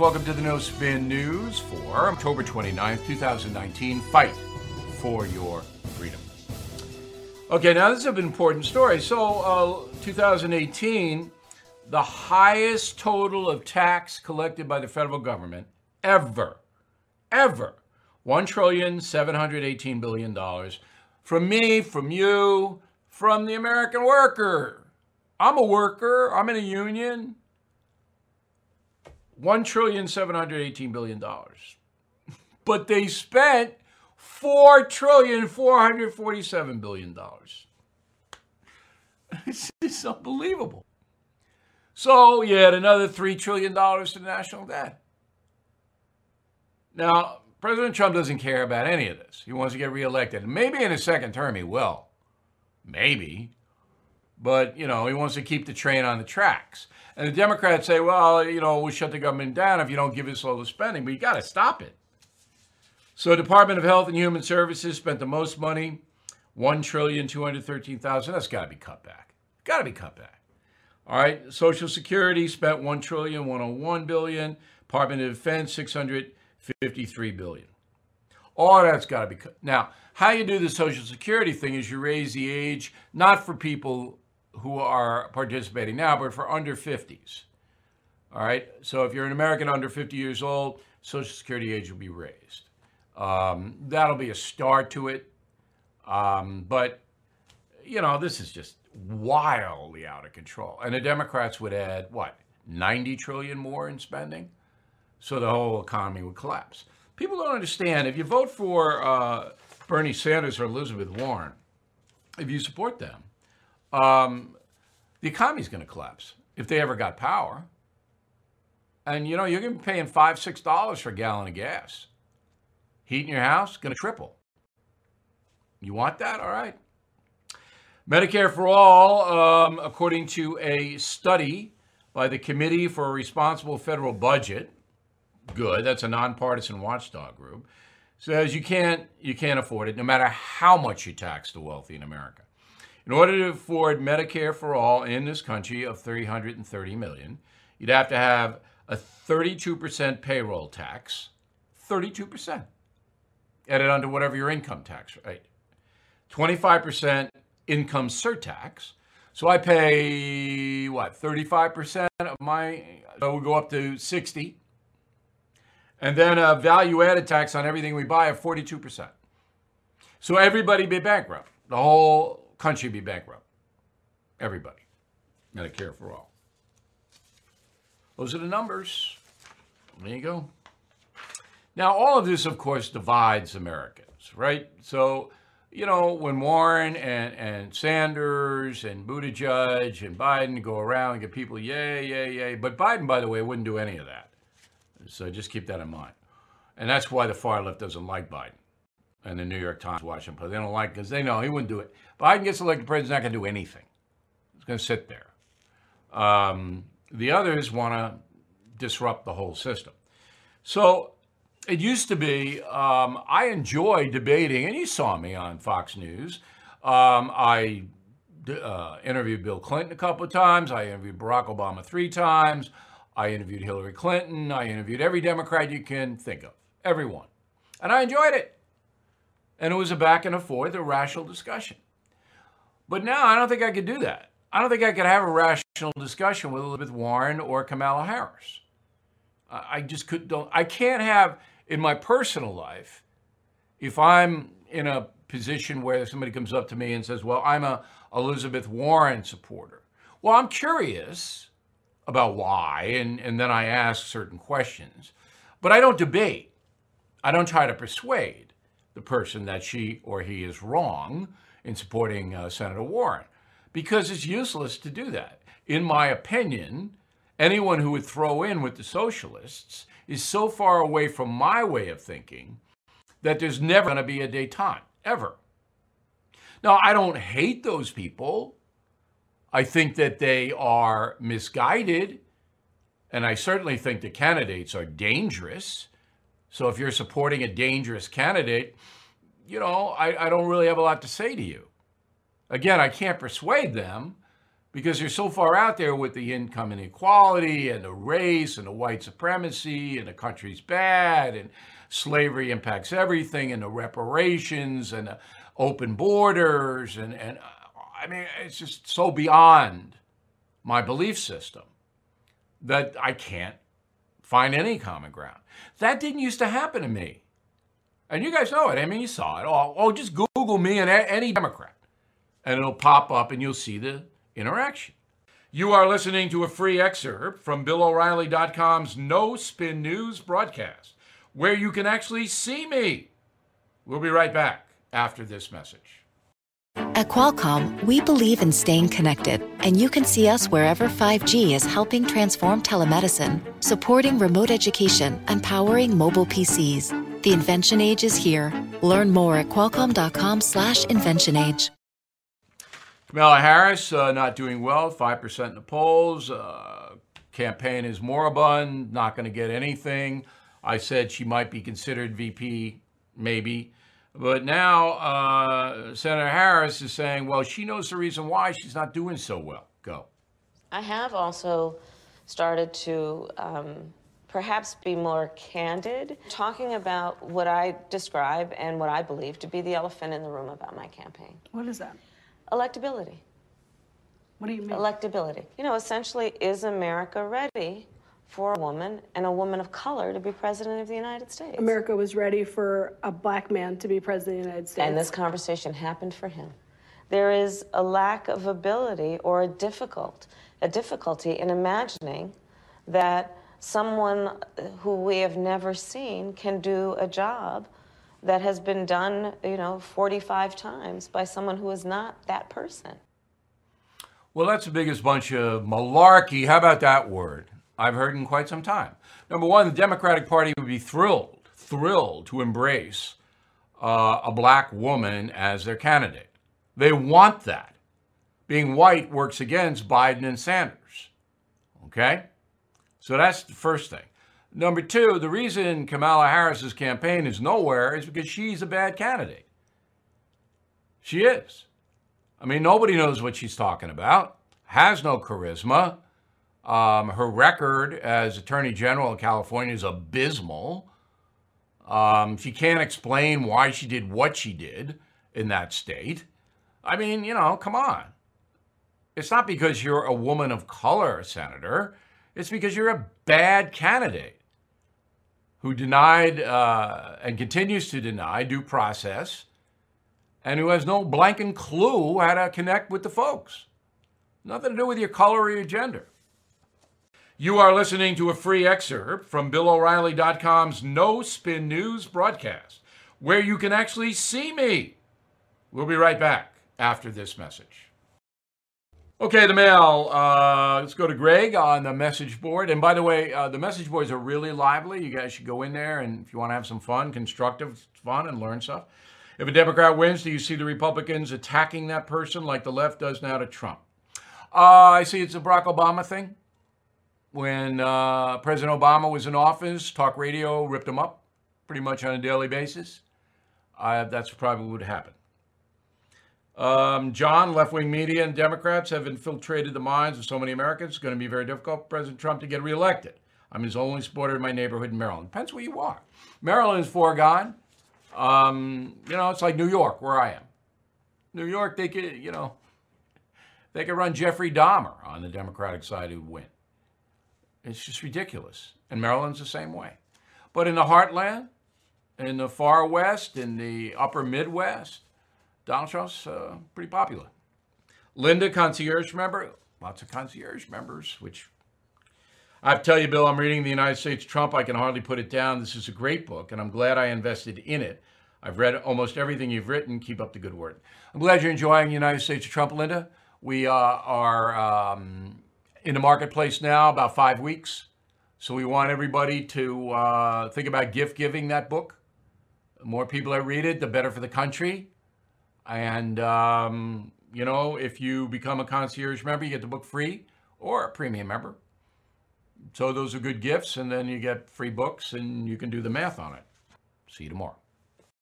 Welcome to the No Spin News for October 29th, 2019. Fight for your freedom. Okay, now this is an important story. So, uh, 2018, the highest total of tax collected by the federal government ever, ever, one trillion seven hundred eighteen billion dollars from me, from you, from the American worker. I'm a worker. I'm in a union. One trillion seven hundred eighteen billion dollars, but they spent four trillion four hundred forty-seven billion dollars. It's, unbelievable. So you add another three trillion dollars to the national debt. Now, President Trump doesn't care about any of this. He wants to get reelected. Maybe in his second term he will. Maybe. But, you know, he wants to keep the train on the tracks. And the Democrats say, well, you know, we'll shut the government down if you don't give us all the spending, but you got to stop it. So, Department of Health and Human Services spent the most money, one trillion two hundred thirteen thousand. That's got to be cut back. Got to be cut back. All right. Social Security spent one trillion one hundred one billion. Department of Defense six hundred fifty-three billion. All that's got to be cut. Now, how you do the Social Security thing is you raise the age not for people who are participating now, but for under 50s. All right. So if you're an American under 50 years old, Social Security age will be raised. Um, that'll be a start to it. Um, but, you know, this is just wildly out of control. And the Democrats would add, what, 90 trillion more in spending? So the whole economy would collapse. People don't understand if you vote for uh, Bernie Sanders or Elizabeth Warren, if you support them, um, the economy's going to collapse if they ever got power. And you know, you're going to be paying five, six dollars for a gallon of gas. Heat in your house going to triple. You want that? All right. Medicare for All, um, according to a study by the Committee for a Responsible Federal Budget, good. That's a nonpartisan watchdog group. Says you can't you can't afford it, no matter how much you tax the wealthy in America. In order to afford Medicare for all in this country of 330 million, you'd have to have a 32% payroll tax, 32%, added onto whatever your income tax rate. 25% income surtax. So I pay what, 35% of my so we go up to 60. And then a value added tax on everything we buy of 42%. So everybody be bankrupt. The whole country be bankrupt. Everybody. Medicare for all. Those are the numbers. There you go. Now, all of this, of course, divides Americans, right? So, you know, when Warren and, and Sanders and Buttigieg and Biden go around and get people, yay, yay, yay. But Biden, by the way, wouldn't do any of that. So just keep that in mind. And that's why the far left doesn't like Biden and the New York Times, Washington Post. They don't like because they know he wouldn't do it. Biden gets elected president, not going to do anything. He's going to sit there. Um, the others want to disrupt the whole system. So it used to be um, I enjoy debating, and you saw me on Fox News. Um, I uh, interviewed Bill Clinton a couple of times. I interviewed Barack Obama three times. I interviewed Hillary Clinton. I interviewed every Democrat you can think of, everyone. And I enjoyed it. And it was a back and a forth, a rational discussion. But now I don't think I could do that. I don't think I could have a rational discussion with Elizabeth Warren or Kamala Harris. I just could don't I can't have in my personal life if I'm in a position where somebody comes up to me and says, "Well, I'm a Elizabeth Warren supporter." Well, I'm curious about why, and, and then I ask certain questions. But I don't debate. I don't try to persuade the person that she or he is wrong in supporting uh, Senator Warren because it's useless to do that. In my opinion, anyone who would throw in with the socialists is so far away from my way of thinking that there's never going to be a detente, ever. Now, I don't hate those people. I think that they are misguided, and I certainly think the candidates are dangerous. So if you're supporting a dangerous candidate, you know, I, I don't really have a lot to say to you. Again, I can't persuade them, because you're so far out there with the income inequality and the race and the white supremacy and the country's bad and slavery impacts everything and the reparations and the open borders and, and I mean, it's just so beyond my belief system that I can't find any common ground. That didn't used to happen to me. And you guys know it. I mean, you saw it. Oh, oh just Google me and any Democrat, and it'll pop up and you'll see the interaction. You are listening to a free excerpt from BillO'Reilly.com's No Spin News broadcast, where you can actually see me. We'll be right back after this message. At Qualcomm, we believe in staying connected, and you can see us wherever 5G is helping transform telemedicine, supporting remote education, and powering mobile PCs. The invention age is here. Learn more at qualcomm.com/inventionage. Kamala Harris uh, not doing well, 5% in the polls. Uh, campaign is moribund, not going to get anything. I said she might be considered VP, maybe. But now uh, Senator Harris is saying, well, she knows the reason why she's not doing so well. Go. I have also started to um, perhaps be more candid, talking about what I describe and what I believe to be the elephant in the room about my campaign. What is that? Electability. What do you mean? Electability. You know, essentially, is America ready for a woman and a woman of color to be president of the United States? America was ready for a black man to be president of the United States. And this conversation happened for him. There is a lack of ability or a difficult, a difficulty in imagining that someone who we have never seen can do a job that has been done, you know, 45 times by someone who is not that person. Well, that's the biggest bunch of malarkey. How about that word? I've heard in quite some time. Number one, the Democratic Party would be thrilled, thrilled to embrace uh, a black woman as their candidate. They want that. Being white works against Biden and Sanders. Okay? So that's the first thing. Number two, the reason Kamala Harris's campaign is nowhere is because she's a bad candidate. She is. I mean, nobody knows what she's talking about, has no charisma. Um, her record as Attorney General of California is abysmal. Um, she can't explain why she did what she did in that state. I mean, you know, come on. It's not because you're a woman of color, Senator. It's because you're a bad candidate who denied uh, and continues to deny due process and who has no blanking clue how to connect with the folks. Nothing to do with your color or your gender. You are listening to a free excerpt from BillO'Reilly.com's No Spin News broadcast, where you can actually see me. We'll be right back after this message. Okay, the mail. Uh, let's go to Greg on the message board. And by the way, uh, the message boards are really lively. You guys should go in there, and if you want to have some fun, constructive fun, and learn stuff. If a Democrat wins, do you see the Republicans attacking that person like the left does now to Trump? Uh, I see it's a Barack Obama thing. When uh, President Obama was in office, talk radio ripped him up pretty much on a daily basis. that's probably what would happen. Um, John, left wing media and Democrats have infiltrated the minds of so many Americans. It's going to be very difficult for President Trump to get reelected. I'm his only supporter in my neighborhood in Maryland. Depends where you are. Maryland is foregone. Um, you know, it's like New York, where I am. New York, they could, you know, they could run Jeffrey Dahmer on the Democratic side who'd win. It's just ridiculous. And Maryland's the same way. But in the heartland, in the far west, in the upper Midwest, Donald Trump's uh, pretty popular. Linda, concierge member, lots of concierge members, which I tell you, Bill, I'm reading The United States Trump. I can hardly put it down. This is a great book, and I'm glad I invested in it. I've read almost everything you've written. Keep up the good work. I'm glad you're enjoying The United States of Trump, Linda. We uh, are um, in the marketplace now about five weeks. So we want everybody to uh, think about gift giving that book. The more people that read it, the better for the country. And, um, you know, if you become a concierge member, you get the book free or a premium member. So those are good gifts. And then you get free books and you can do the math on it. See you tomorrow.